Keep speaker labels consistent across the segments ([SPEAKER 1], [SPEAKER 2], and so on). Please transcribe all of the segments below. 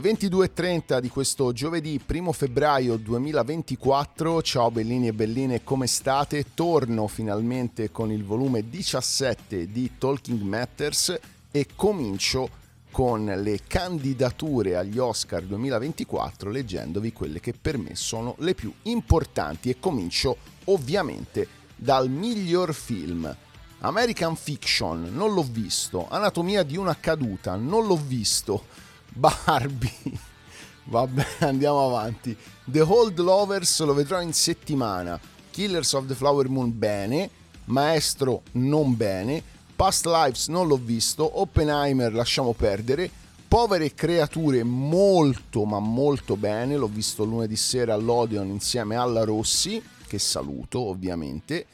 [SPEAKER 1] 22.30 di questo giovedì 1 febbraio 2024. Ciao bellini e belline, come state? Torno finalmente con il volume 17 di Talking Matters e comincio con le candidature agli Oscar 2024 leggendovi quelle che per me sono le più importanti e comincio ovviamente dal miglior film. American Fiction, non l'ho visto. Anatomia di una caduta, non l'ho visto. Barbie. Vabbè, andiamo avanti. The Old Lovers lo vedrò in settimana. Killers of the Flower Moon bene. Maestro non bene. Past Lives non l'ho visto. Oppenheimer lasciamo perdere. Povere creature molto ma molto bene. L'ho visto lunedì sera all'Odeon insieme alla Rossi, che saluto ovviamente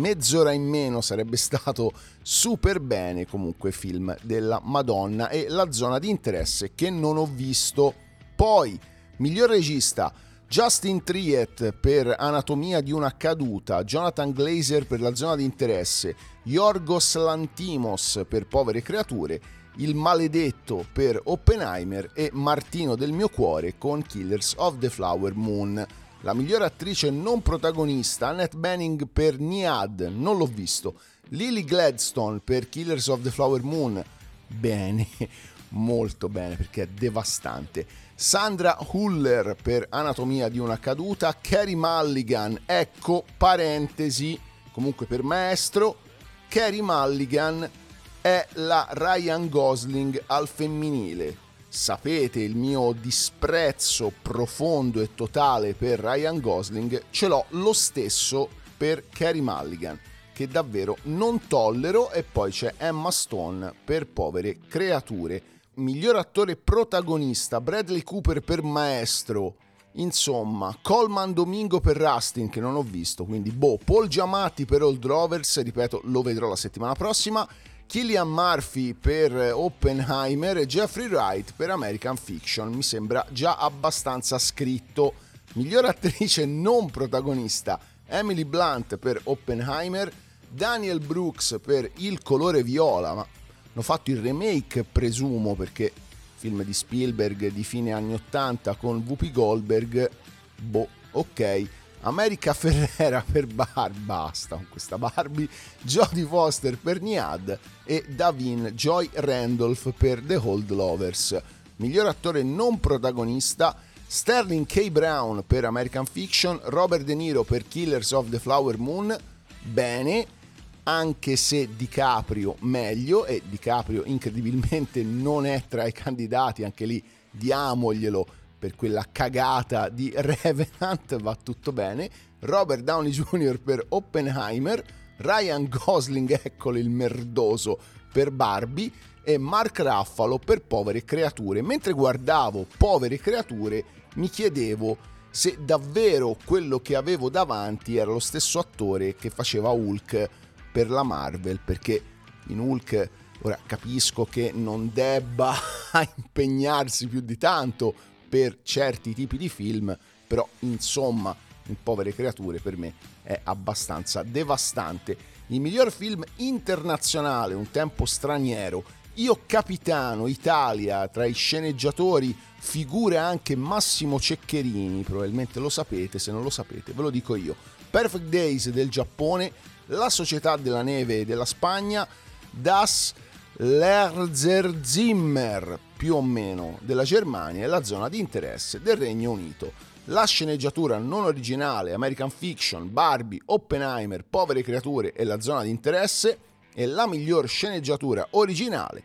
[SPEAKER 1] mezz'ora in meno sarebbe stato super bene comunque film della Madonna e la zona di interesse che non ho visto. Poi, miglior regista, Justin Triet per Anatomia di una caduta, Jonathan Glazer per la zona di interesse, Yorgos Lantimos per Povere creature, Il maledetto per Oppenheimer e Martino del mio cuore con Killers of the Flower Moon. La migliore attrice non protagonista, Annette Bening per Niad, non l'ho visto. Lily Gladstone per Killers of the Flower Moon, bene, molto bene perché è devastante. Sandra Huller per Anatomia di una caduta. Carrie Mulligan, ecco, parentesi, comunque per maestro. Carrie Mulligan è la Ryan Gosling al femminile sapete il mio disprezzo profondo e totale per Ryan Gosling, ce l'ho lo stesso per Carrie Mulligan, che davvero non tollero, e poi c'è Emma Stone per Povere Creature. Miglior attore protagonista, Bradley Cooper per Maestro, Insomma, Coleman Domingo per Rustin che non ho visto, quindi boh, Paul Giamatti per Old Rovers, ripeto, lo vedrò la settimana prossima Killian Murphy per Oppenheimer e Jeffrey Wright per American Fiction. Mi sembra già abbastanza scritto. Miglior attrice non protagonista Emily Blunt per Oppenheimer, Daniel Brooks per Il colore viola, ma hanno fatto il remake presumo perché film di Spielberg di fine anni 80 con Whoopi Goldberg, boh, ok. America Ferrera per Bar, basta con questa Barbie, Jodie Foster per Niad e Davin Joy Randolph per The Old Lovers. Miglior attore non protagonista Sterling K. Brown per American Fiction, Robert De Niro per Killers of the Flower Moon, bene, anche se DiCaprio meglio e DiCaprio incredibilmente non è tra i candidati, anche lì diamoglielo per quella cagata di Revenant, va tutto bene. Robert Downey Jr. per Oppenheimer, Ryan Gosling, eccolo il merdoso, per Barbie e Mark Raffalo per Povere Creature. Mentre guardavo Povere Creature mi chiedevo se davvero quello che avevo davanti era lo stesso attore che faceva Hulk per la Marvel, perché in Hulk ora capisco che non debba impegnarsi più di tanto per certi tipi di film, però insomma, in Povere Creature per me è abbastanza devastante. Il miglior film internazionale, Un tempo straniero, Io Capitano, Italia, tra i sceneggiatori figura anche Massimo Ceccherini, probabilmente lo sapete, se non lo sapete ve lo dico io. Perfect Days del Giappone, La Società della Neve della Spagna, Das Lerzer Zimmer, più o meno, della Germania e la zona di interesse del Regno Unito. La sceneggiatura non originale, American Fiction, Barbie, Oppenheimer, Povere creature e la zona di interesse e la miglior sceneggiatura originale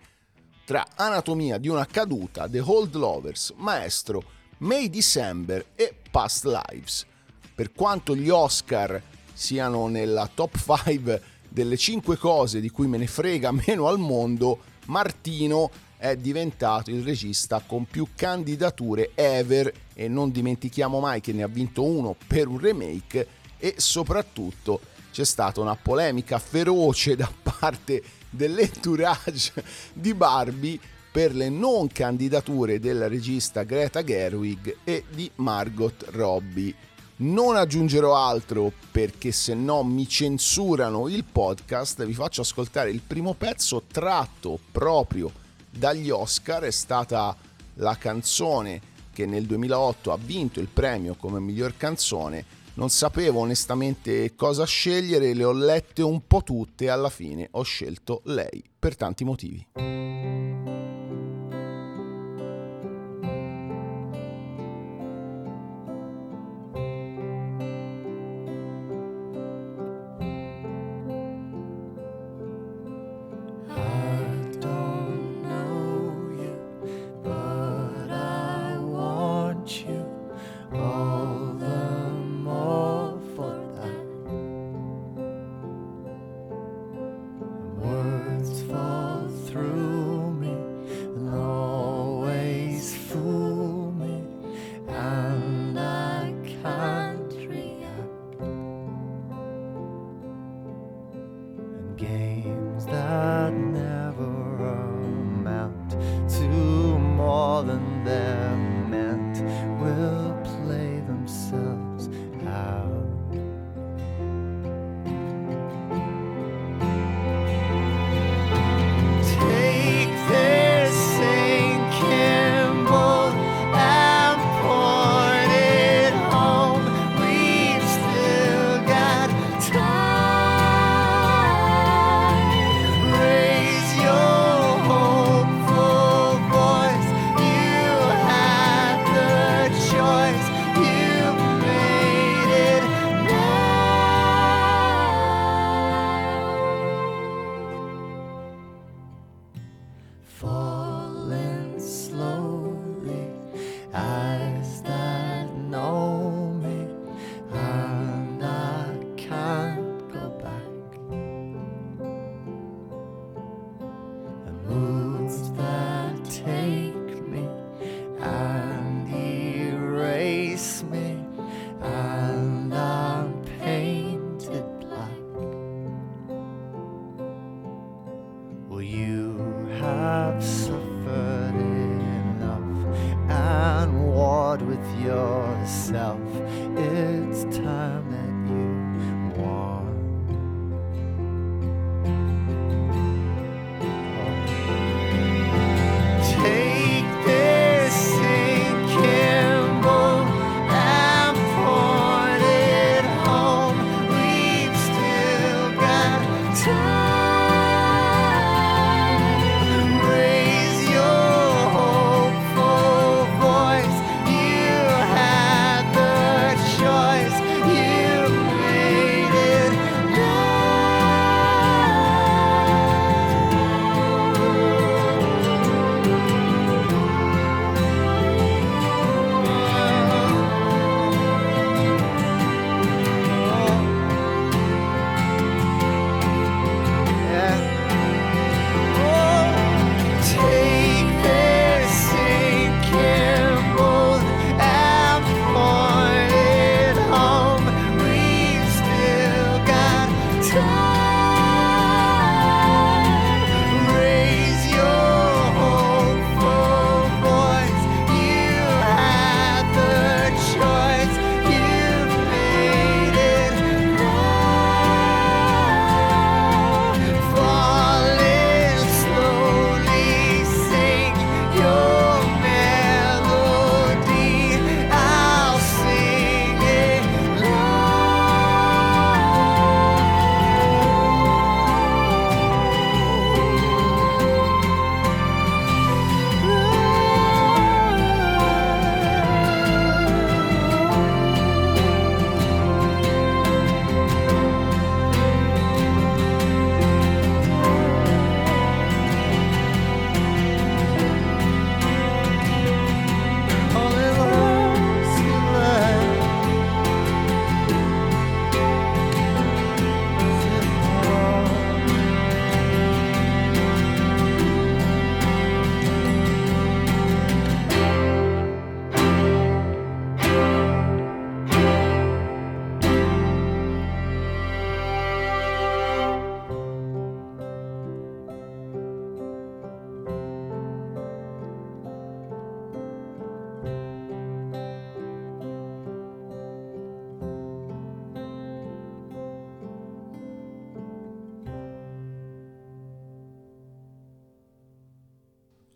[SPEAKER 1] tra Anatomia di una caduta, The Old Lovers, Maestro, May December e Past Lives. Per quanto gli Oscar siano nella top 5 delle 5 cose di cui me ne frega meno al mondo, Martino
[SPEAKER 2] è diventato il regista con più candidature ever e non dimentichiamo mai che ne ha vinto uno per un remake e soprattutto c'è stata una polemica feroce da parte dell'entourage di Barbie per le non candidature della regista Greta Gerwig e di Margot Robbie. Non aggiungerò altro perché se no mi censurano il podcast, vi faccio ascoltare il primo pezzo tratto proprio dagli Oscar, è stata la canzone che nel 2008 ha vinto il premio come miglior canzone. Non sapevo onestamente cosa scegliere, le ho lette un po' tutte e alla fine ho scelto lei per tanti motivi.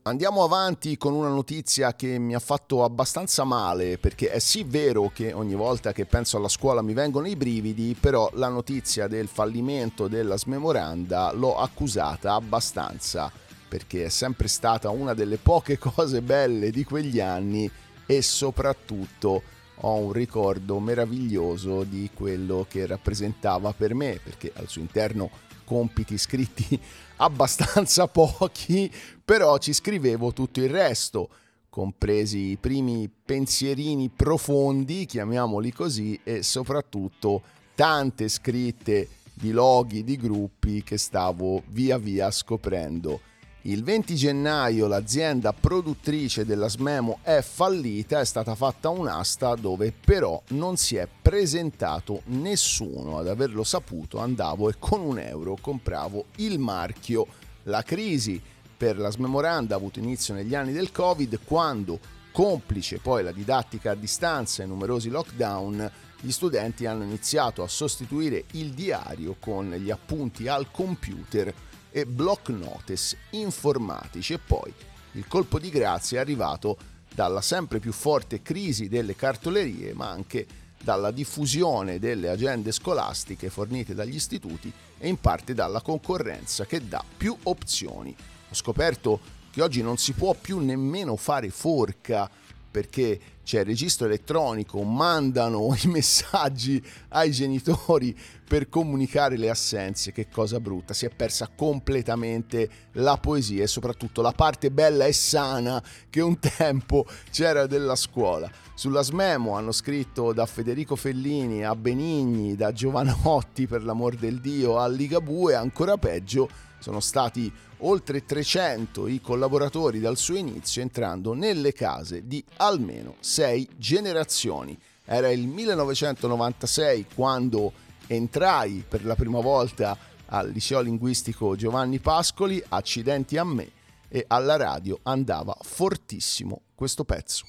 [SPEAKER 1] Andiamo avanti con una notizia che mi ha fatto abbastanza male perché è sì vero che ogni volta che penso alla scuola mi vengono i brividi, però la notizia del fallimento della smemoranda l'ho accusata abbastanza perché è sempre stata una delle poche cose belle di quegli anni e soprattutto ho un ricordo meraviglioso di quello che rappresentava per me perché al suo interno compiti scritti abbastanza pochi, però ci scrivevo tutto il resto, compresi i primi pensierini profondi, chiamiamoli così, e soprattutto tante scritte di loghi di gruppi che stavo via via scoprendo. Il 20 gennaio l'azienda produttrice della Smemo è fallita, è stata fatta un'asta dove però non si è presentato nessuno. Ad averlo saputo andavo e con un euro compravo il marchio. La crisi per la Smemoranda ha avuto inizio negli anni del Covid quando, complice poi la didattica a distanza e numerosi lockdown, gli studenti hanno iniziato a sostituire il diario con gli appunti al computer e block notice informatici e poi il colpo di grazia è arrivato dalla sempre più forte crisi delle cartolerie ma anche dalla diffusione delle agende scolastiche fornite dagli istituti e in parte dalla concorrenza che dà più opzioni. Ho scoperto che oggi non si può più nemmeno fare forca perché c'è il registro elettronico, mandano i messaggi ai genitori per comunicare le assenze, che cosa brutta, si è persa completamente la poesia e soprattutto la parte bella e sana che un tempo c'era della scuola. Sulla Smemo hanno scritto da Federico Fellini a Benigni, da Giovanotti per l'amor del Dio a Ligabue, ancora peggio sono stati oltre 300 i collaboratori dal suo inizio entrando nelle case di almeno sei generazioni. Era il 1996 quando entrai per la prima volta al liceo linguistico Giovanni Pascoli, accidenti a me, e alla radio andava fortissimo questo pezzo.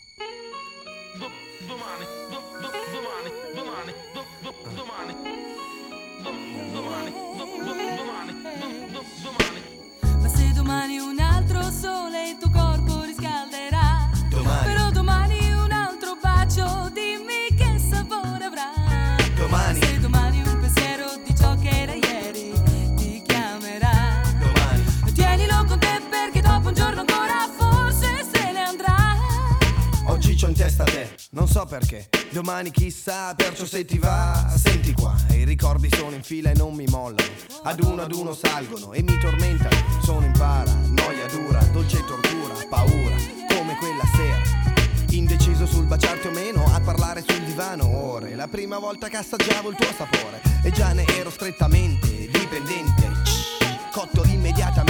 [SPEAKER 1] Testa te, non so perché. Domani chissà, perciò se ti va, senti qua. I ricordi sono in fila e non mi mollano. Ad uno ad uno salgono e mi tormentano. Sono in para, noia dura, dolce tortura, paura, come quella sera. Indeciso sul baciarti o meno, a parlare sul divano ore. La prima volta che assaggiavo il tuo sapore, e già ne ero strettamente dipendente. Cotto immediatamente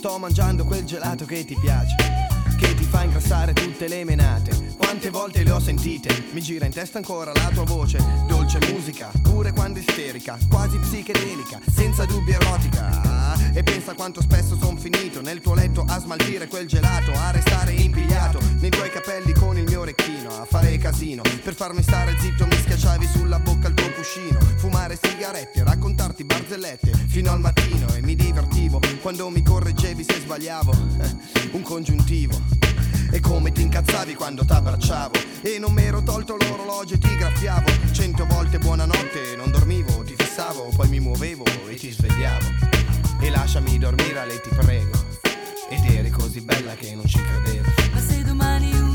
[SPEAKER 1] Sto mangiando quel gelato che ti piace, che ti fa ingrassare tutte le menate. Quante volte le ho sentite, mi gira in testa ancora la tua voce. Dolce musica, pure quando isterica, quasi psichedelica, senza dubbio erotica. E pensa quanto spesso son finito nel tuo letto a smaltire quel gelato, a restare impigliato nei tuoi capelli con il mio orecchino, a fare casino. Per farmi stare zitto mi schiacciavi sulla bocca il tuo cuscino, fumare sigarette, raccontarti barzellette fino al mattino e mi divertivo quando mi correggevi se sbagliavo. Un congiuntivo. E come ti incazzavi quando t'abbracciavo? E non mi ero tolto l'orologio e ti graffiavo. Cento volte buonanotte, non dormivo, ti fissavo Poi mi muovevo e ti svegliavo. E lasciami dormire, Ale ti prego. Ed eri così bella che non ci credevo. Ma se domani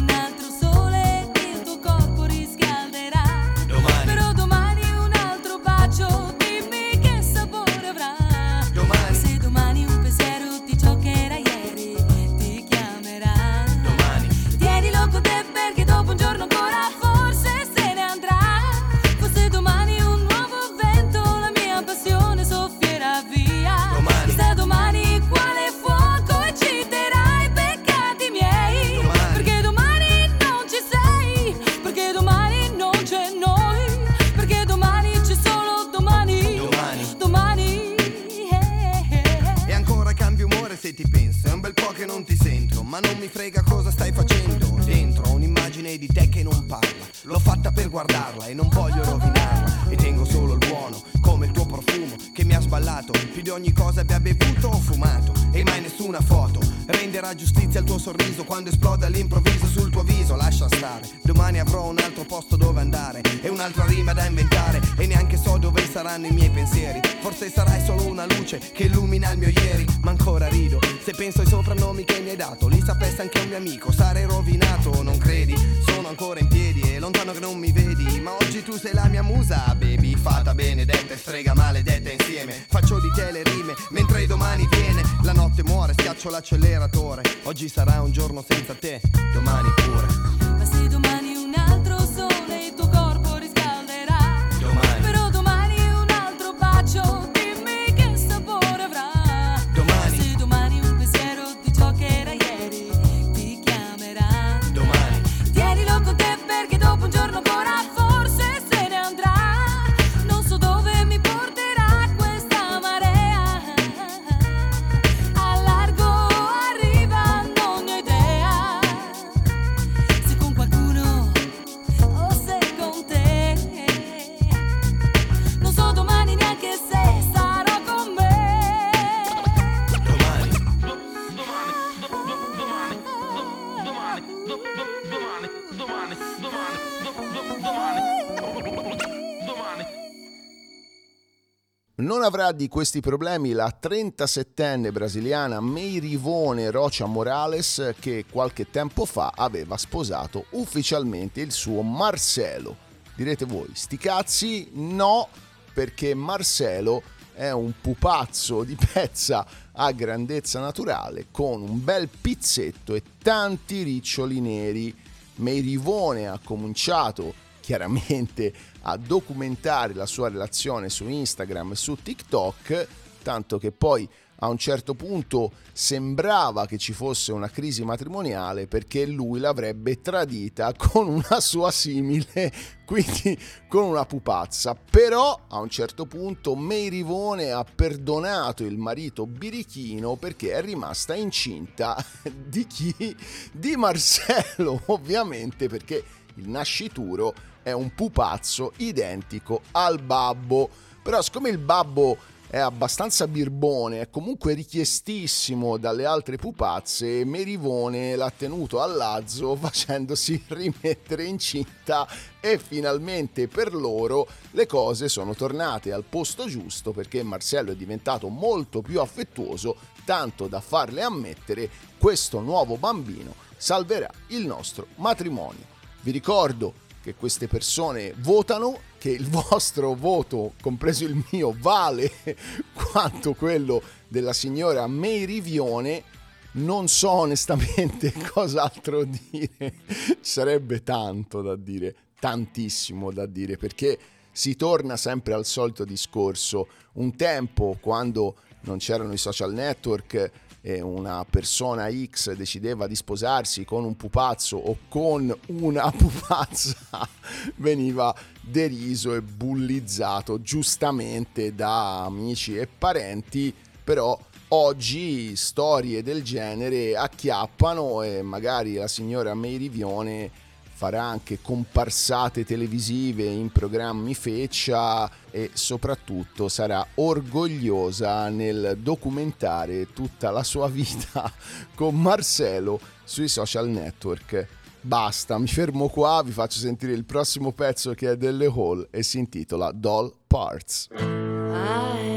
[SPEAKER 3] guardarla e non voglio rovinarla. E tengo solo il buono come il tuo profumo che mi ha sballato. Più di ogni cosa abbia bevuto o fumato e mai nessuna foto. Renderà giustizia al tuo sorriso quando esploda all'improvviso sul tuo viso. Lascia stare domani avrò un altro posto dove andare e un'altra rima da inventare e neanche so dove saranno i miei pensieri. Forse sarai solo una luce che illumina il mio ieri ma ancora dato li sapesse anche un mio amico sarei rovinato non credi? Sono ancora in piedi e lontano che non mi vedi ma oggi tu sei la mia musa baby fata benedetta e strega maledetta insieme. Faccio di te le rime mentre domani viene. La notte muore schiaccio l'acceleratore oggi sarà un giorno senza te domani pure
[SPEAKER 4] avrà di
[SPEAKER 1] questi problemi la 37enne brasiliana Meirivone Rocha Morales che qualche tempo fa aveva sposato ufficialmente il suo Marcelo. Direte voi, sti cazzi? No, perché Marcelo è un pupazzo di pezza a grandezza naturale con un bel pizzetto e tanti riccioli neri. Meirivone ha cominciato chiaramente a documentare la sua relazione su Instagram e su TikTok, tanto che poi a un certo punto sembrava che ci fosse una crisi matrimoniale perché lui l'avrebbe tradita con una sua simile, quindi con una pupazza. Però a un certo punto May Rivone ha perdonato il marito birichino perché è rimasta incinta di chi? Di Marcello, ovviamente perché il nascituro è un pupazzo identico al babbo. Però siccome il babbo è abbastanza birbone, è comunque richiestissimo dalle altre pupazze, Merivone l'ha tenuto al lazzo facendosi rimettere incinta e finalmente per loro le cose sono tornate al posto giusto perché Marcello è diventato molto più affettuoso, tanto da farle ammettere questo nuovo bambino salverà il nostro matrimonio. Vi ricordo che queste persone votano, che il vostro voto, compreso il mio, vale quanto quello della signora May Rivione. Non so onestamente cos'altro dire, sarebbe tanto da dire, tantissimo da dire, perché si torna sempre al solito discorso. Un tempo, quando non c'erano i social network, e una persona X decideva di sposarsi con un pupazzo o con una pupazza, veniva deriso e bullizzato giustamente da amici e parenti, però oggi storie del genere acchiappano e magari la signora May Rivione farà anche comparsate televisive in programmi feccia e soprattutto sarà orgogliosa nel documentare tutta la sua vita con Marcelo sui social network. Basta, mi fermo qua, vi faccio sentire il prossimo pezzo che è delle Hall e si intitola Doll Parts.
[SPEAKER 4] I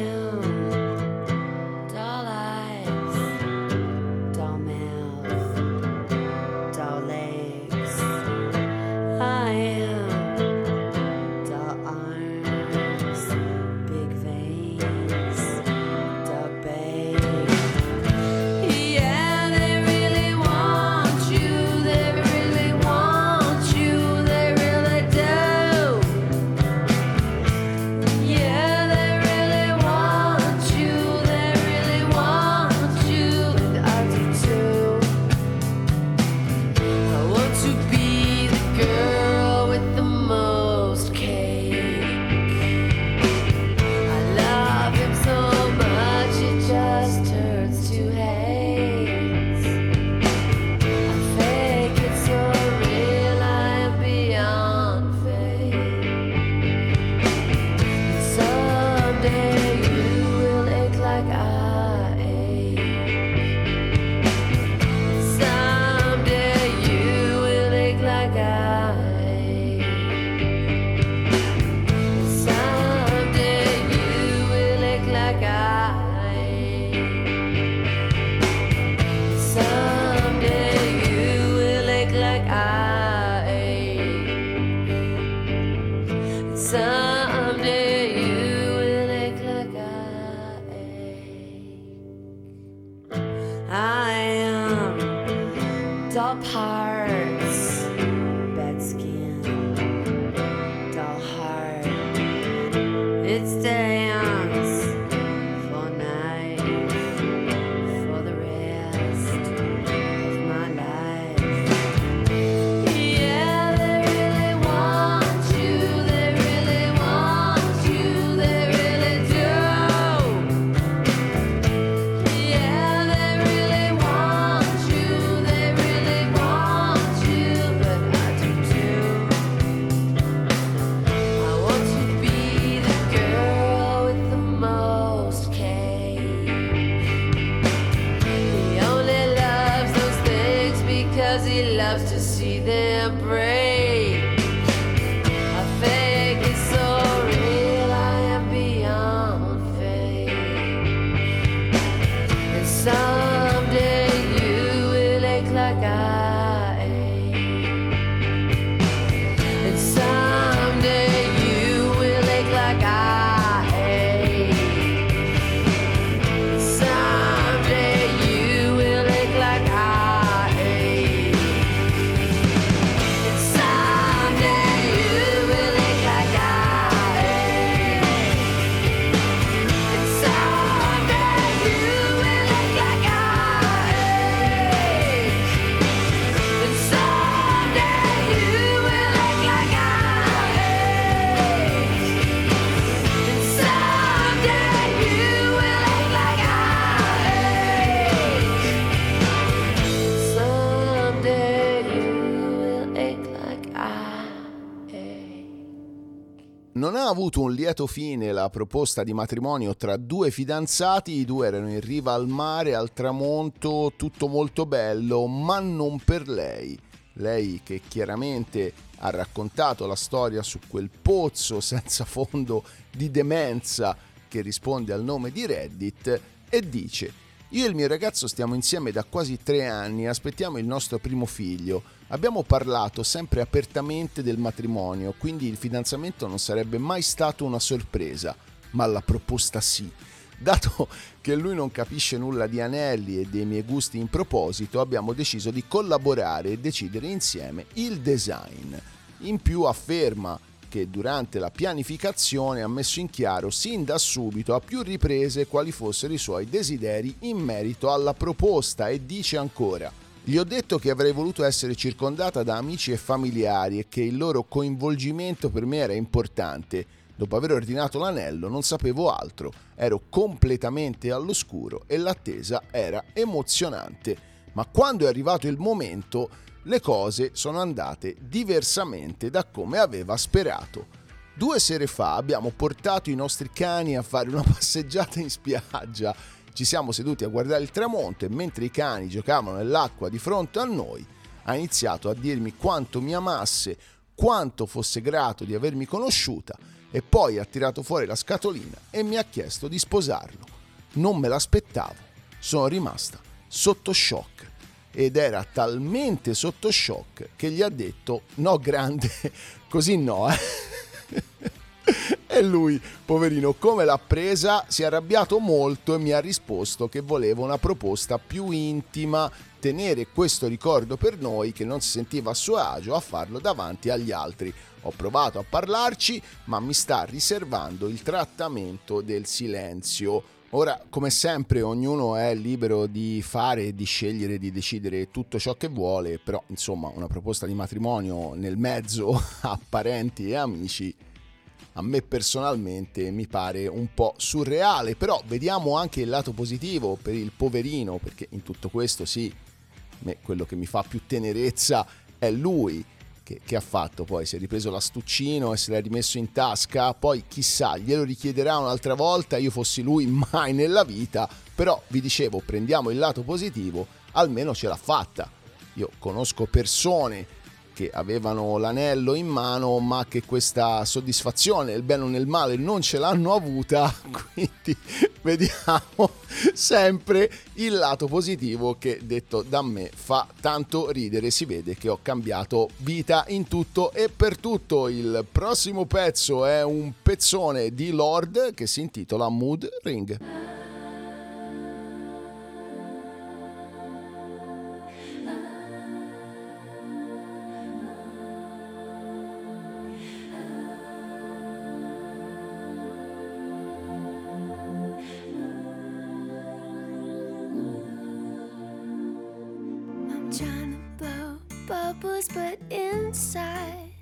[SPEAKER 1] Non ha avuto un lieto fine la proposta di matrimonio tra due fidanzati, i due erano in riva al mare, al tramonto, tutto molto bello, ma non per lei. Lei che chiaramente ha raccontato la storia su quel pozzo senza fondo di demenza che risponde al nome di Reddit e dice io e il mio ragazzo stiamo insieme da quasi tre anni e aspettiamo il nostro primo figlio. Abbiamo parlato sempre apertamente del matrimonio, quindi il fidanzamento non sarebbe mai stato una sorpresa, ma la proposta sì. Dato che lui non capisce nulla di anelli e dei miei gusti in proposito, abbiamo deciso di collaborare e decidere insieme il design. In più afferma che durante la pianificazione ha messo in chiaro sin da subito a più riprese quali fossero i suoi desideri in merito alla proposta e dice ancora gli ho detto che avrei voluto essere circondata da amici e familiari e che il loro coinvolgimento per me era importante. Dopo aver ordinato l'anello non sapevo altro, ero completamente all'oscuro e l'attesa era emozionante. Ma quando è arrivato il momento, le cose sono andate diversamente da come aveva sperato. Due sere fa abbiamo portato i nostri cani a fare una passeggiata in spiaggia. Ci siamo seduti a guardare il tramonto e mentre i cani giocavano nell'acqua di fronte a noi, ha iniziato a dirmi quanto mi amasse, quanto fosse grato di avermi conosciuta e poi ha tirato fuori la scatolina e mi ha chiesto di sposarlo. Non me l'aspettavo, sono rimasta sotto shock ed era talmente sotto shock che gli ha detto no grande, così no. Eh? E lui, poverino, come l'ha presa, si è arrabbiato molto e mi ha risposto che voleva una proposta più intima, tenere questo ricordo per noi che non si sentiva a suo agio a farlo davanti agli altri. Ho provato a parlarci, ma mi sta riservando il trattamento del silenzio. Ora, come sempre, ognuno è libero di fare, di scegliere, di decidere tutto ciò che vuole, però insomma una proposta di matrimonio nel mezzo a parenti e amici a me personalmente mi pare un po' surreale, però vediamo anche il lato positivo per il poverino, perché in tutto questo sì, quello che mi fa più tenerezza è lui che, che ha fatto poi, si è ripreso l'astuccino e se l'ha rimesso in tasca, poi chissà, glielo richiederà un'altra volta, io fossi lui mai nella vita, però vi dicevo, prendiamo il lato positivo, almeno ce l'ha fatta. Io conosco persone che avevano l'anello in mano ma che questa soddisfazione nel bene o nel male non ce l'hanno avuta. Quindi vediamo sempre il lato positivo che detto da me fa tanto ridere. Si vede che ho cambiato vita in tutto e per tutto. Il prossimo pezzo è un pezzone di Lord che si intitola Mood Ring
[SPEAKER 5] but inside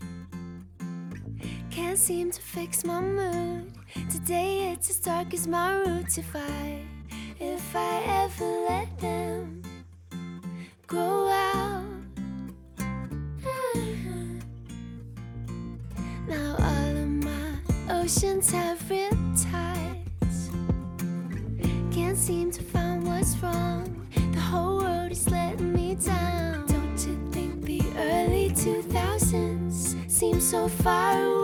[SPEAKER 5] can't seem to fix my mood. Today it's as dark as my roots. If I, if I ever let them so far away.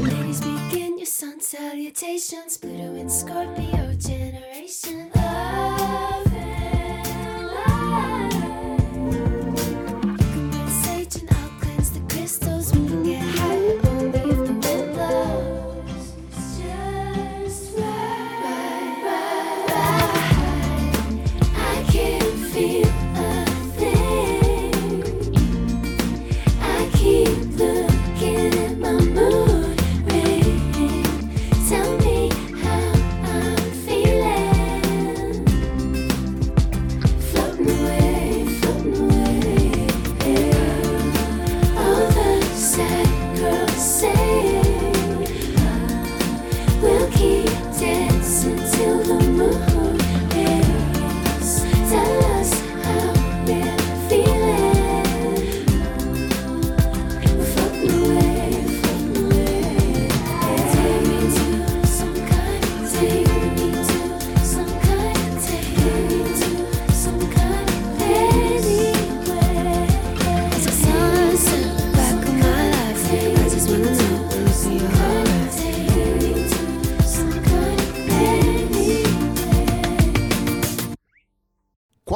[SPEAKER 5] Ladies, begin your sun salutations. Pluto and Scorpio generation.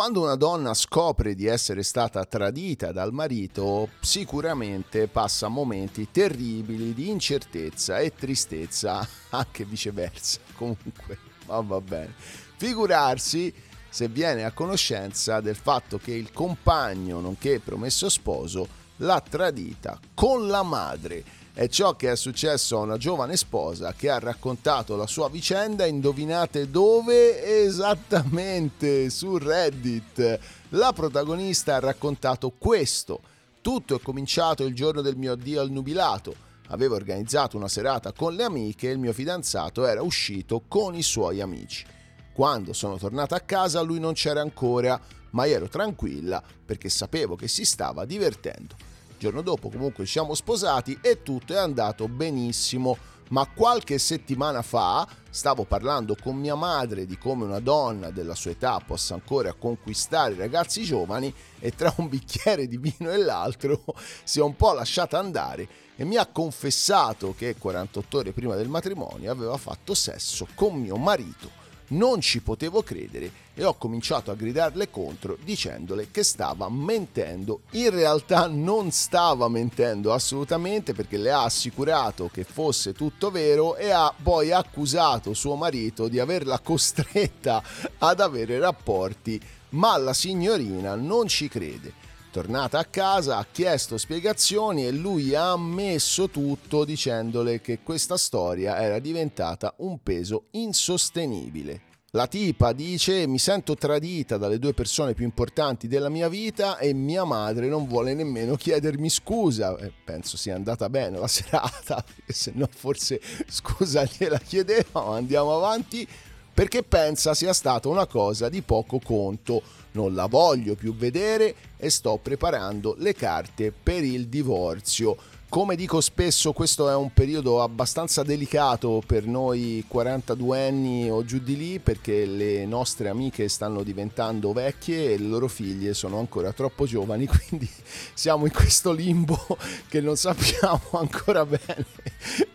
[SPEAKER 1] Quando una donna scopre di essere stata tradita dal marito, sicuramente passa momenti terribili di incertezza e tristezza, anche viceversa. Comunque, ma va bene. Figurarsi se viene a conoscenza del fatto che il compagno, nonché promesso sposo, l'ha tradita con la madre. È ciò che è successo a una giovane sposa che ha raccontato la sua vicenda, indovinate dove? Esattamente su Reddit. La protagonista ha raccontato questo. Tutto è cominciato il giorno del mio addio al nubilato. Avevo organizzato una serata con le amiche e il mio fidanzato era uscito con i suoi amici. Quando sono tornata a casa lui non c'era ancora, ma ero tranquilla perché sapevo che si stava divertendo. Il giorno dopo comunque ci siamo sposati e tutto è andato benissimo, ma qualche settimana fa stavo parlando con mia madre di come una donna della sua età possa ancora conquistare i ragazzi giovani e tra un bicchiere di vino e l'altro si è un po' lasciata andare e mi ha confessato che 48 ore prima del matrimonio aveva fatto sesso con mio marito. Non ci potevo credere e ho cominciato a gridarle contro dicendole che stava mentendo. In realtà non stava mentendo assolutamente perché le ha assicurato che fosse tutto vero e ha poi accusato suo marito di averla costretta ad avere rapporti, ma la signorina non ci crede. Tornata a casa ha chiesto spiegazioni e lui ha ammesso tutto dicendole che questa storia era diventata un peso insostenibile. La tipa dice mi sento tradita dalle due persone più importanti della mia vita e mia madre non vuole nemmeno chiedermi scusa. Eh, penso sia andata bene la serata, se no forse scusa gliela chiedeva, ma andiamo avanti perché pensa sia stata una cosa di poco conto. Non la voglio più vedere e sto preparando le carte per il divorzio. Come dico spesso, questo è un periodo abbastanza delicato per noi 42 anni o giù di lì perché le nostre amiche stanno diventando vecchie e le loro figlie sono ancora troppo giovani, quindi siamo in questo limbo che non sappiamo ancora bene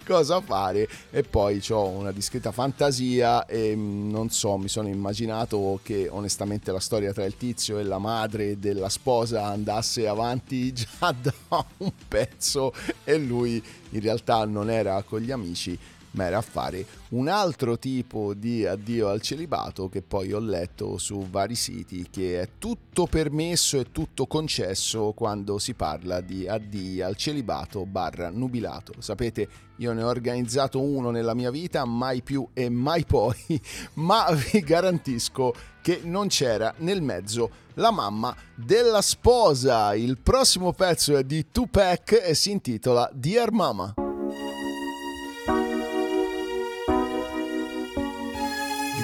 [SPEAKER 1] cosa fare. E poi ho una discreta fantasia e mm, non so, mi sono immaginato che onestamente la storia tra il tizio e la madre della sposa andasse avanti già da un pezzo e lui in realtà non era con gli amici ma era a fare un altro tipo di addio al celibato che poi ho letto su vari siti che è tutto permesso e tutto concesso quando si parla di addio al celibato barra nubilato. Sapete, io ne ho organizzato uno nella mia vita, mai più e mai poi, ma vi garantisco che non c'era nel mezzo la mamma della sposa. Il prossimo pezzo è di Tupac e si intitola Dear Mama.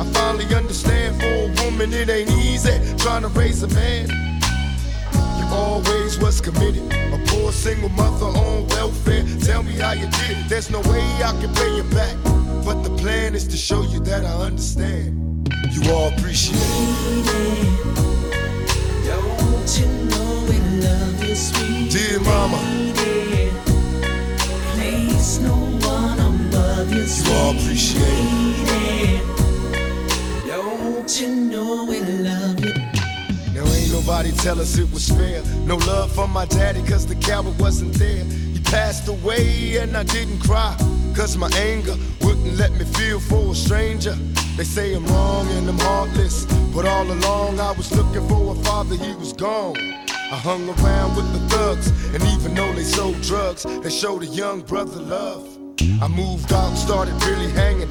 [SPEAKER 6] I finally understand for a woman it ain't easy trying to raise a man. You always was committed, a poor single mother on welfare. Tell me how you did it. There's no way I can pay you back, but the plan is to show you that I understand. You all appreciate it.
[SPEAKER 7] Don't you know we love you, sweet
[SPEAKER 6] Dear mama?
[SPEAKER 7] Place no one above you,
[SPEAKER 6] you all appreciate it.
[SPEAKER 7] You know we love
[SPEAKER 6] ain't nobody tell us it was fair. No love from my daddy cause the coward wasn't there. He passed away and I didn't cry. Cause my anger wouldn't let me feel for a stranger. They say I'm wrong and I'm heartless. But all along I was looking for a father, he was gone. I hung around with the thugs, and even though they sold drugs, they showed a young brother love. I moved out and started really hanging.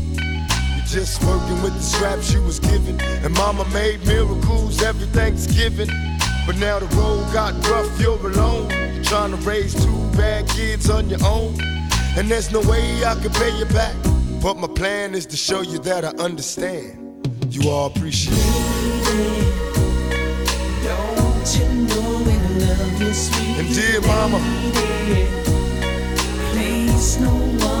[SPEAKER 6] Just working with the scraps you was given. And mama made miracles every Thanksgiving. But now the road got rough, you're alone. Trying to raise two bad kids on your own. And there's no way I can pay you back. But my plan is to show you that I understand. You all appreciate it.
[SPEAKER 7] Don't you know we love you, sweet
[SPEAKER 6] And dear mama?
[SPEAKER 7] Place no one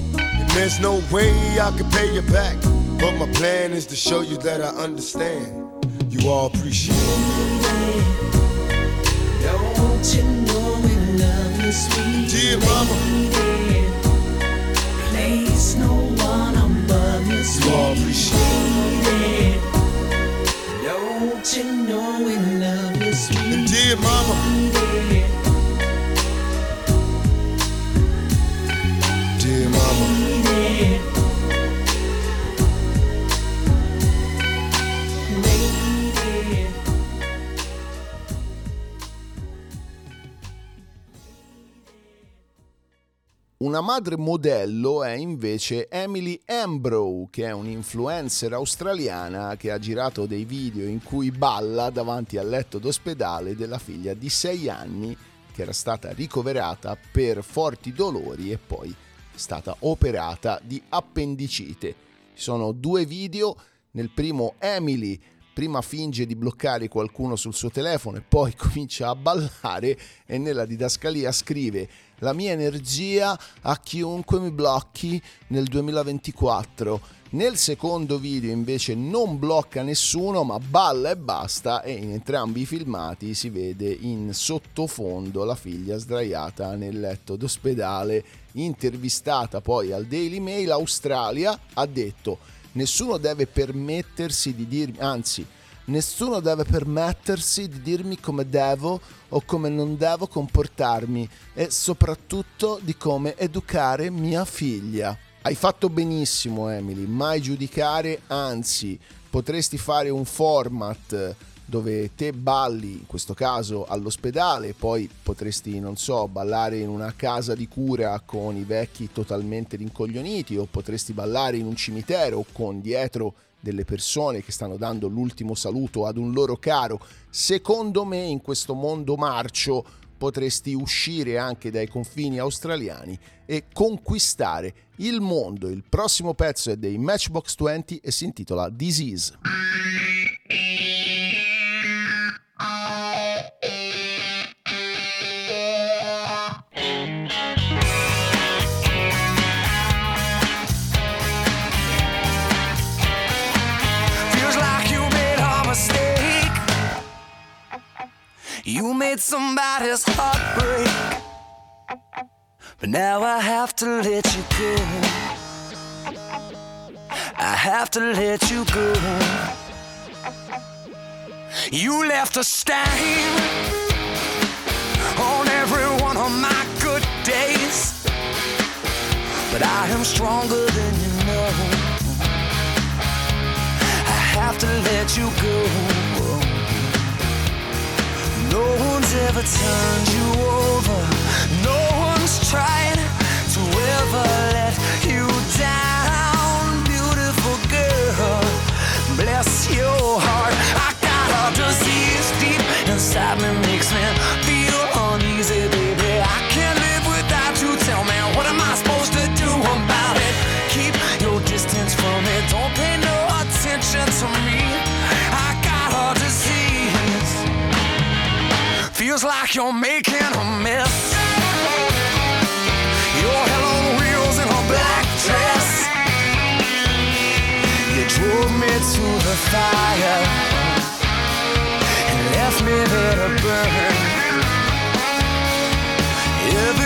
[SPEAKER 6] And there's no way I can pay you back. But my plan is to show you that I understand. You all appreciate it.
[SPEAKER 7] Don't you know we love you, sweet
[SPEAKER 6] Dear mama.
[SPEAKER 7] lady? Place no one above you,
[SPEAKER 6] You all appreciate
[SPEAKER 7] lady. Don't you know we love you, sweet
[SPEAKER 6] Dear mama.
[SPEAKER 7] lady?
[SPEAKER 1] Una madre modello è invece Emily Ambrow, che è un'influencer australiana che ha girato dei video in cui balla davanti al letto d'ospedale della figlia di 6 anni che era stata ricoverata per forti dolori e poi stata operata di appendicite. Ci sono due video, nel primo Emily prima finge di bloccare qualcuno sul suo telefono e poi comincia a ballare e nella didascalia scrive la mia energia a chiunque mi blocchi nel 2024. Nel secondo video invece non blocca nessuno ma balla e basta e in entrambi i filmati si vede in sottofondo la figlia sdraiata nel letto d'ospedale intervistata poi al Daily Mail Australia ha detto nessuno deve permettersi di dirmi anzi Nessuno deve permettersi di dirmi come devo o come non devo comportarmi e soprattutto di come educare mia figlia. Hai fatto benissimo Emily, mai giudicare, anzi potresti fare un format dove te balli, in questo caso all'ospedale, poi potresti, non so, ballare in una casa di cura con i vecchi totalmente rincoglioniti o potresti ballare in un cimitero con dietro delle persone che stanno dando l'ultimo saluto ad un loro caro. Secondo me in questo mondo marcio potresti uscire anche dai confini australiani e conquistare il mondo. Il prossimo pezzo è dei Matchbox 20 e si intitola Disease.
[SPEAKER 8] You made somebody's heart break. But now I have to let you go. I have to let you go. You left a stain on every one of my good days. But I am stronger than you know. I have to let you go. No one's ever turned you over. No one's tried to ever let you down, beautiful girl. Bless your heart. I got a disease deep inside me, makes me Feels like you're making a mess. Your hello wheels in a black dress. You drove me to the fire and left me there to burn. Every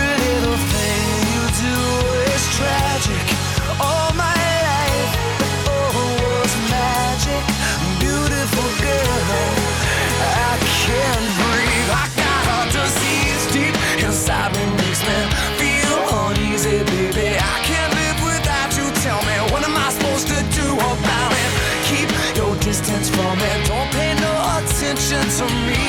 [SPEAKER 8] attention to me.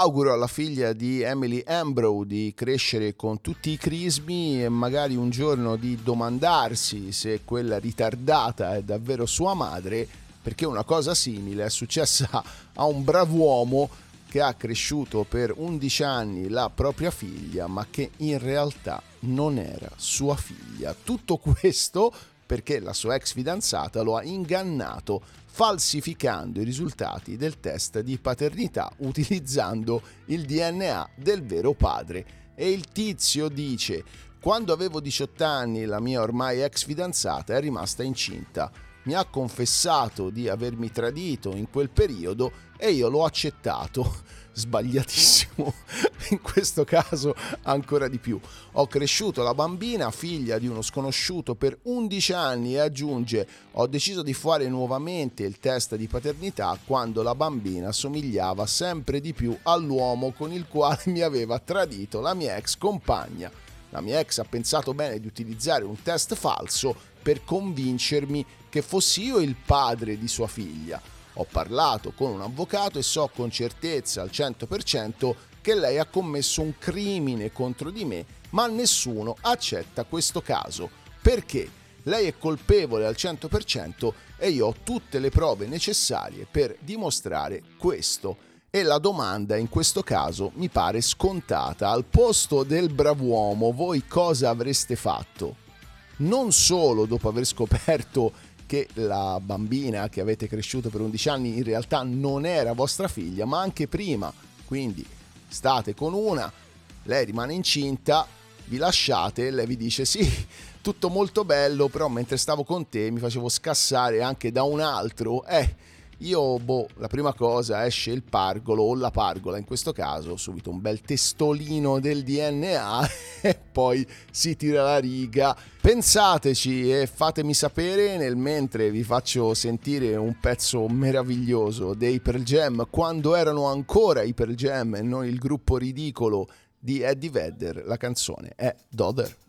[SPEAKER 1] Auguro alla figlia di Emily Ambrow di crescere con tutti i crismi e magari un giorno di domandarsi se quella ritardata è davvero sua madre, perché una cosa simile è successa a un brav'uomo che ha cresciuto per 11 anni la propria figlia, ma che in realtà non era sua figlia. Tutto questo perché la sua ex fidanzata lo ha ingannato falsificando i risultati del test di paternità utilizzando il DNA del vero padre. E il tizio dice: Quando avevo 18 anni, la mia ormai ex fidanzata è rimasta incinta. Mi ha confessato di avermi tradito in quel periodo e io l'ho accettato. Sbagliatissimo, in questo caso ancora di più. Ho cresciuto la bambina, figlia di uno sconosciuto, per 11 anni e aggiunge: Ho deciso di fare nuovamente il test di paternità quando la bambina somigliava sempre di più all'uomo con il quale mi aveva tradito la mia ex compagna. La mia ex ha pensato bene di utilizzare un test falso per convincermi che fossi io il padre di sua figlia. Ho parlato con un avvocato e so con certezza al 100% che lei ha commesso un crimine contro di me, ma nessuno accetta questo caso. Perché? Lei è colpevole al 100% e io ho tutte le prove necessarie per dimostrare questo. E la domanda in questo caso mi pare scontata. Al posto del brav'uomo, voi cosa avreste fatto? Non solo dopo aver scoperto che la bambina che avete cresciuto per 11 anni in realtà non era vostra figlia, ma anche prima. Quindi state con una, lei rimane incinta, vi lasciate, lei vi dice sì, tutto molto bello, però mentre stavo con te mi facevo scassare anche da un altro. Eh, io, boh, la prima cosa esce il pargolo o la pargola, in questo caso subito un bel testolino del DNA e poi si tira la riga. Pensateci e fatemi sapere nel mentre vi faccio sentire un pezzo meraviglioso dei Pearl Jam quando erano ancora i Pearl Jam e non il gruppo ridicolo di Eddie Vedder. La canzone è Dodder.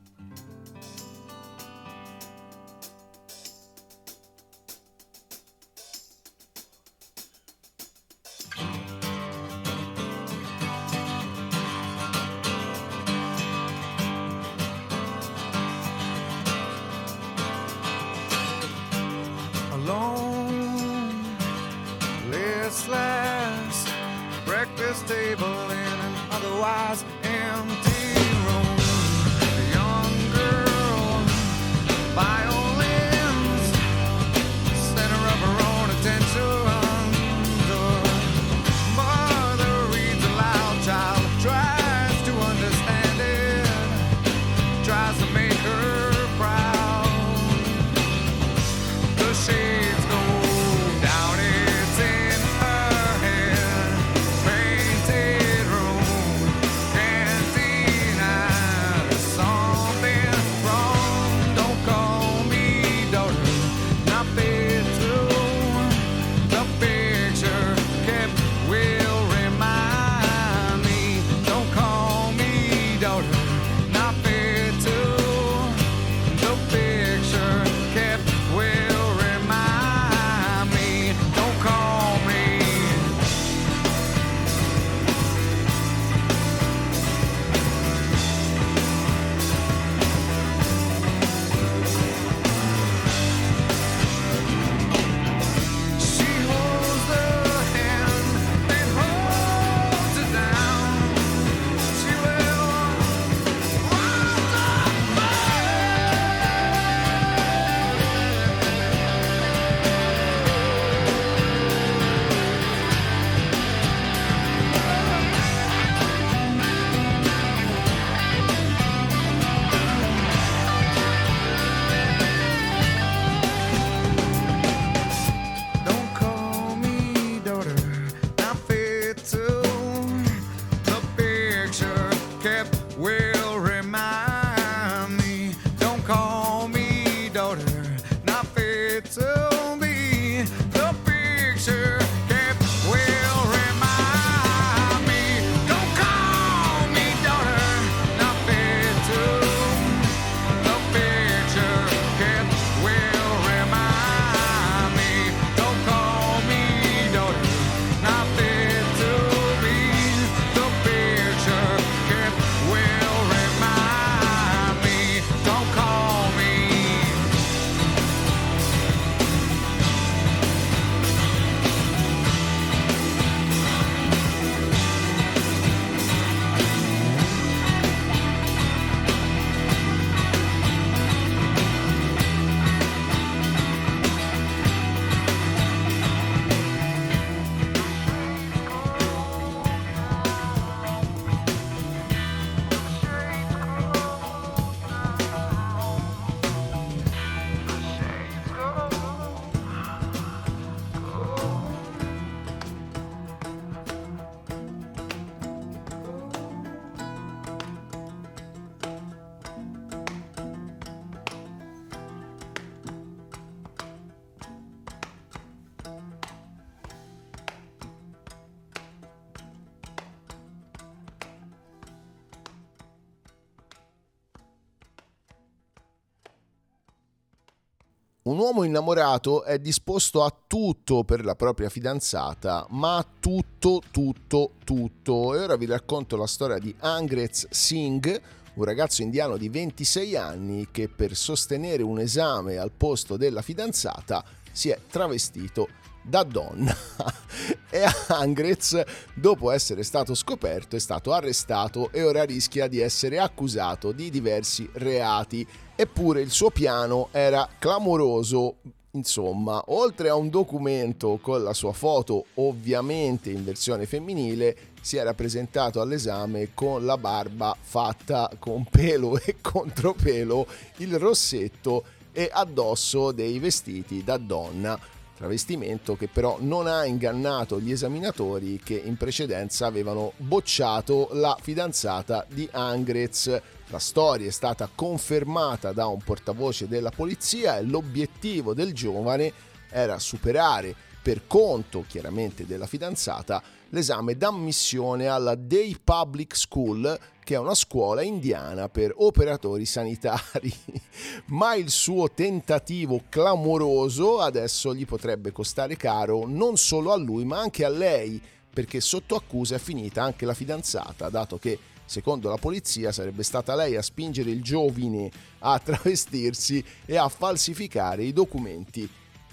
[SPEAKER 1] Un uomo innamorato è disposto a tutto per la propria fidanzata, ma tutto, tutto, tutto. E ora vi racconto la storia di Angrez Singh, un ragazzo indiano di 26 anni che per sostenere un esame al posto della fidanzata si è travestito da donna. E Angrez dopo essere stato scoperto è stato arrestato e ora rischia di essere accusato di diversi reati. Eppure il suo piano era clamoroso Insomma, oltre a un documento con la sua foto, ovviamente in versione femminile, si era presentato all'esame con la barba fatta con pelo e contropelo, il rossetto e addosso dei vestiti da donna. Travestimento che però non ha ingannato gli esaminatori che in precedenza avevano bocciato la fidanzata di Angrez. La storia è stata confermata da un portavoce della polizia e l'obiettivo del giovane era superare per conto chiaramente della fidanzata l'esame d'ammissione alla Day Public School che è una scuola indiana per operatori sanitari. Ma il suo tentativo clamoroso adesso gli potrebbe costare caro non solo a lui ma anche a lei, perché sotto accusa è finita anche la fidanzata, dato che secondo la polizia sarebbe stata lei a spingere il giovine a travestirsi e a falsificare i documenti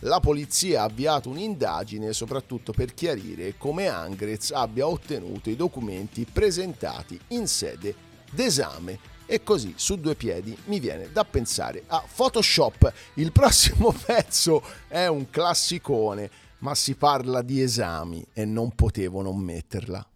[SPEAKER 1] la polizia ha avviato un'indagine soprattutto per chiarire come Angrez abbia ottenuto i documenti presentati in sede d'esame. E così su due piedi mi viene da pensare a Photoshop. Il prossimo pezzo è un classicone, ma si parla di esami e non potevo non metterla.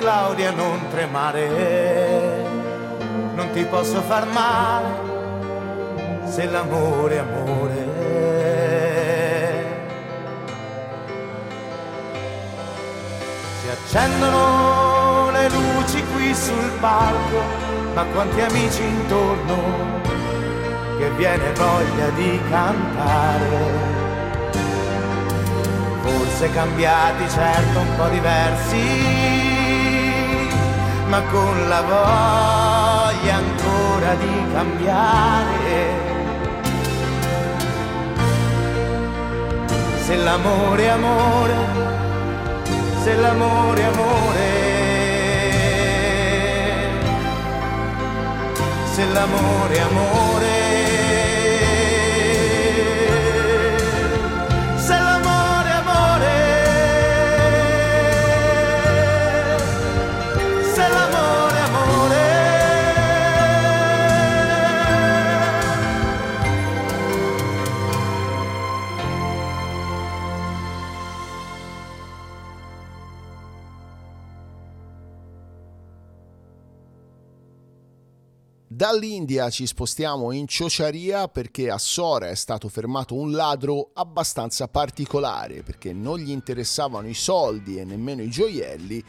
[SPEAKER 9] Claudia, non tremare, non ti posso far male se l'amore è amore. Si accendono le luci qui sul palco, ma quanti amici intorno che viene voglia di cantare. Forse cambiati, certo un po' diversi, ma con la voglia ancora di cambiare. Se l'amore è amore, se l'amore è amore, se l'amore è amore,
[SPEAKER 1] Dall'India ci spostiamo in Ciociaria perché a Sora è stato fermato un ladro abbastanza particolare perché non gli interessavano i soldi e nemmeno i gioielli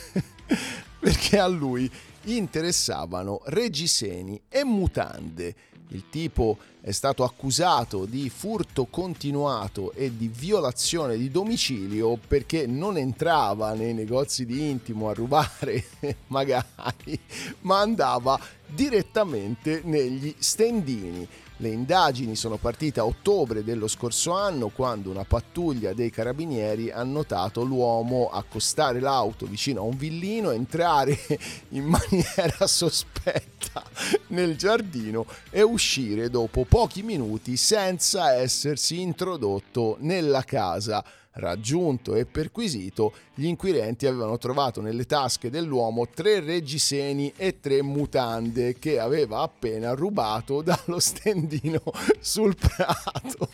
[SPEAKER 1] perché a lui interessavano reggiseni e mutande. Il tipo è stato accusato di furto continuato e di violazione di domicilio perché non entrava nei negozi di intimo a rubare magari, ma andava direttamente negli stendini. Le indagini sono partite a ottobre dello scorso anno quando una pattuglia dei carabinieri ha notato l'uomo accostare l'auto vicino a un villino, entrare in maniera sospetta nel giardino e uscire dopo pochi minuti senza essersi introdotto nella casa. Raggiunto e perquisito, gli inquirenti avevano trovato nelle tasche dell'uomo tre reggiseni e tre mutande che aveva appena rubato dallo stendino sul prato.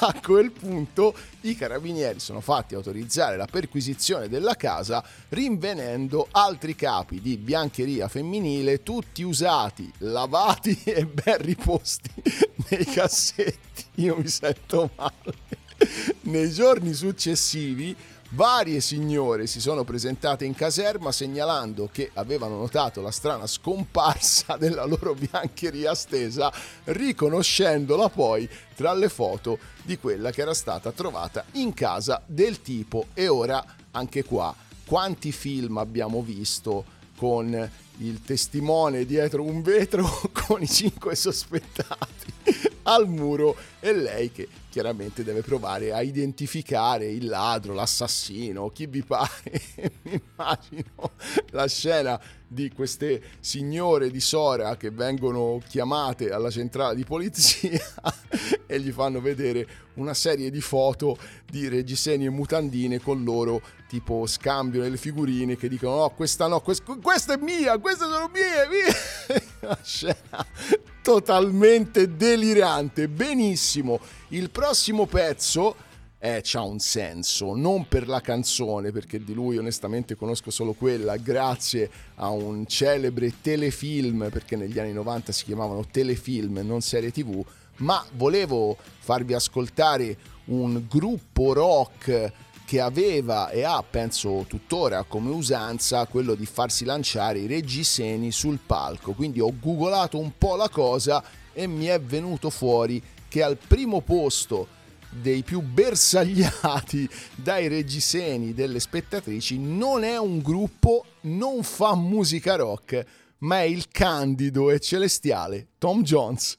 [SPEAKER 1] A quel punto i carabinieri sono fatti autorizzare la perquisizione della casa rinvenendo altri capi di biancheria femminile tutti usati, lavati e ben riposti nei cassetti. Io mi sento male. Nei giorni successivi varie signore si sono presentate in caserma segnalando che avevano notato la strana scomparsa della loro biancheria stesa, riconoscendola poi tra le foto di quella che era stata trovata in casa del tipo. E ora anche qua, quanti film abbiamo visto con il testimone dietro un vetro con i cinque sospettati al muro e lei che chiaramente deve provare a identificare il ladro, l'assassino, chi vi pare. Mi immagino la scena di queste signore di Sora che vengono chiamate alla centrale di polizia e gli fanno vedere una serie di foto di reggiseni e mutandine con loro tipo scambio nelle figurine che dicono no questa no quest- questa è mia queste sono mie, mie. una scena totalmente delirante. Benissimo il prossimo pezzo eh, c'ha un senso, non per la canzone, perché di lui onestamente conosco solo quella, grazie a un celebre telefilm, perché negli anni 90 si chiamavano telefilm, non serie tv, ma volevo farvi ascoltare un gruppo rock che aveva e ha, penso tuttora come usanza, quello di farsi lanciare i reggiseni sul palco. Quindi ho googolato un po' la cosa e mi è venuto fuori che al primo posto dei più bersagliati dai reggiseni delle spettatrici non è un gruppo, non fa musica rock, ma è il candido e celestiale Tom Jones.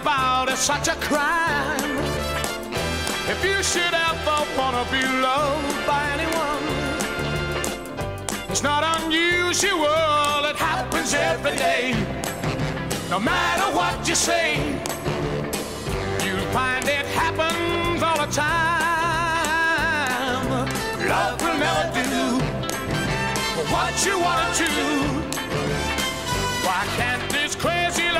[SPEAKER 7] about, it's such a crime. If you should ever wanna be loved by anyone, it's not unusual, it happens every day. No matter what you say, you'll find it happens all the time. Love will never do what you want to. Do. Why can't this crazy love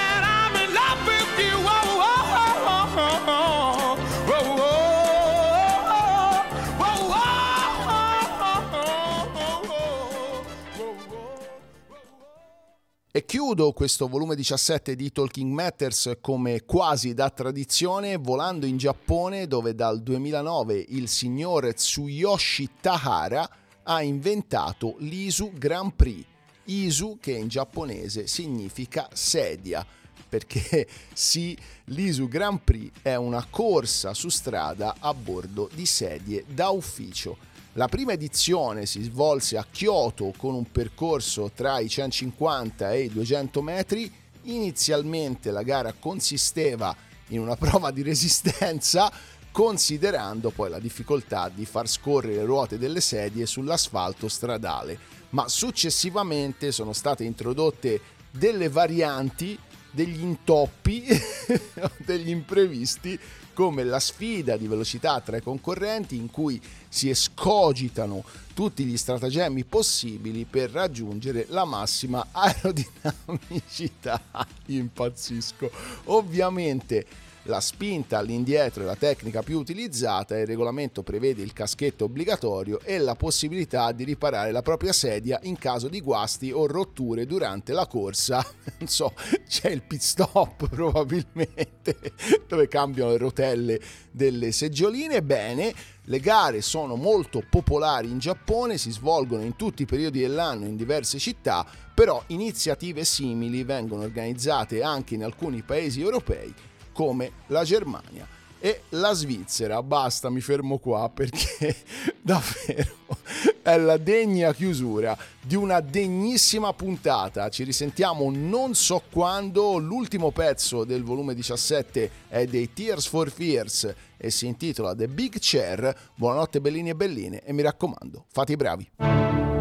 [SPEAKER 1] chiudo questo volume 17 di Talking Matters come quasi da tradizione volando in Giappone dove dal 2009 il signor Tsuyoshi Tahara ha inventato l'Isu Grand Prix. Isu che in giapponese significa sedia perché sì, l'Isu Grand Prix è una corsa su strada a bordo di sedie da ufficio. La prima edizione si svolse a Kyoto con un percorso tra i 150 e i 200 metri. Inizialmente la gara consisteva in una prova di resistenza, considerando poi la difficoltà di far scorrere le ruote delle sedie sull'asfalto stradale, ma successivamente sono state introdotte delle varianti, degli intoppi, degli imprevisti come la sfida di velocità tra i concorrenti in cui si escogitano tutti gli stratagemmi possibili per raggiungere la massima aerodinamicità. Impazzisco. Ovviamente la spinta all'indietro è la tecnica più utilizzata il regolamento prevede il caschetto obbligatorio e la possibilità di riparare la propria sedia in caso di guasti o rotture durante la corsa. Non so, c'è il pit stop probabilmente dove cambiano le rotelle delle seggioline. Bene, le gare sono molto popolari in Giappone, si svolgono in tutti i periodi dell'anno in diverse città, però iniziative simili vengono organizzate anche in alcuni paesi europei come la Germania e la Svizzera. Basta, mi fermo qua perché davvero è la degna chiusura di una degnissima puntata. Ci risentiamo non so quando. L'ultimo pezzo del volume 17 è dei Tears for Fears e si intitola The Big Chair. Buonanotte bellini e belline e mi raccomando, fate i bravi.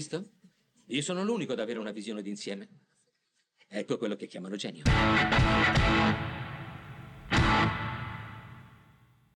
[SPEAKER 10] Visto? Io sono l'unico ad avere una visione d'insieme. Ecco quello che chiamano genio.